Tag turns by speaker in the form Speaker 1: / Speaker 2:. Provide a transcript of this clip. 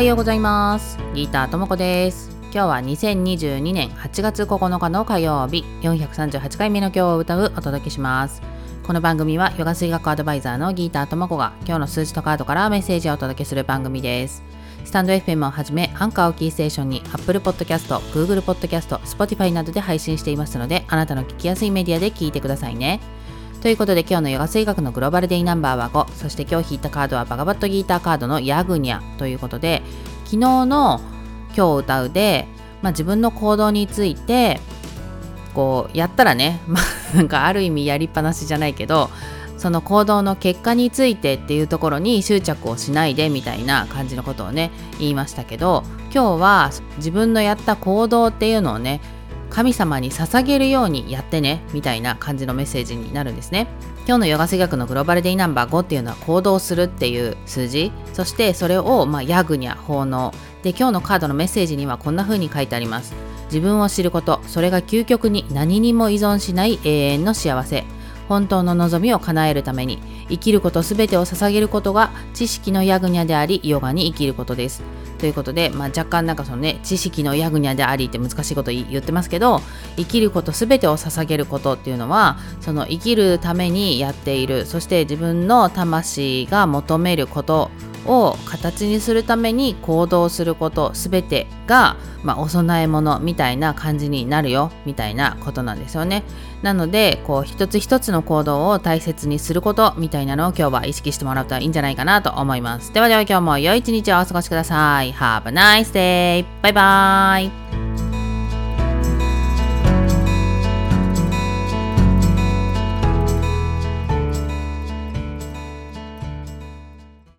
Speaker 1: はようございます。ギーターともこです。今日は2022年8月9日の火曜日。438回目の今日を歌うお届けします。この番組はヨガ水学アドバイザーのギーターともこが今日の数字とカードからメッセージをお届けする番組です。スタンド FM をはじめ、アンカーをキーステーションに Apple Podcast、Google Podcast、Spotify などで配信していますので、あなたの聞きやすいメディアで聞いてくださいね。ということで今日のヨガ水学のグローバルデイナンバーは5、そして今日引いたカードはバガバットギーターカードのヤグニャということで、昨日の今日歌うで、まあ、自分の行動について、こうやったらね、まあ、なんかある意味やりっぱなしじゃないけど、その行動の結果についてっていうところに執着をしないでみたいな感じのことをね言いましたけど今日は自分のやった行動っていうのをね神様に捧げるようにやってねみたいな感じのメッセージになるんですね。今日のヨガ水学のグローバルデイナンバー5っていうのは行動するっていう数字。そしてそれをまあヤグニャ奉納。で今日のカードのメッセージにはこんな風に書いてあります。自分を知ること。それが究極に何にも依存しない永遠の幸せ。本当の望みを叶えるために。生きることすべてを捧げることが知識のヤグニャでありヨガに生きることです。ということで、まあ、若干なんかそのね知識のヤグニャでありって難しいこと言ってますけど生きることすべてを捧げることっていうのはその生きるためにやっているそして自分の魂が求めることを形にするために行動することすべてが、まあ、お供え物みたいな感じになるよみたいなことなんですよね。なのでこう一つ一つの行動を大切にすることみたいなのを今日は意識してもらうといいんじゃないかなと思います。ではでは今日も良い一日をお過ごしください。Have a nice day! バイバーイ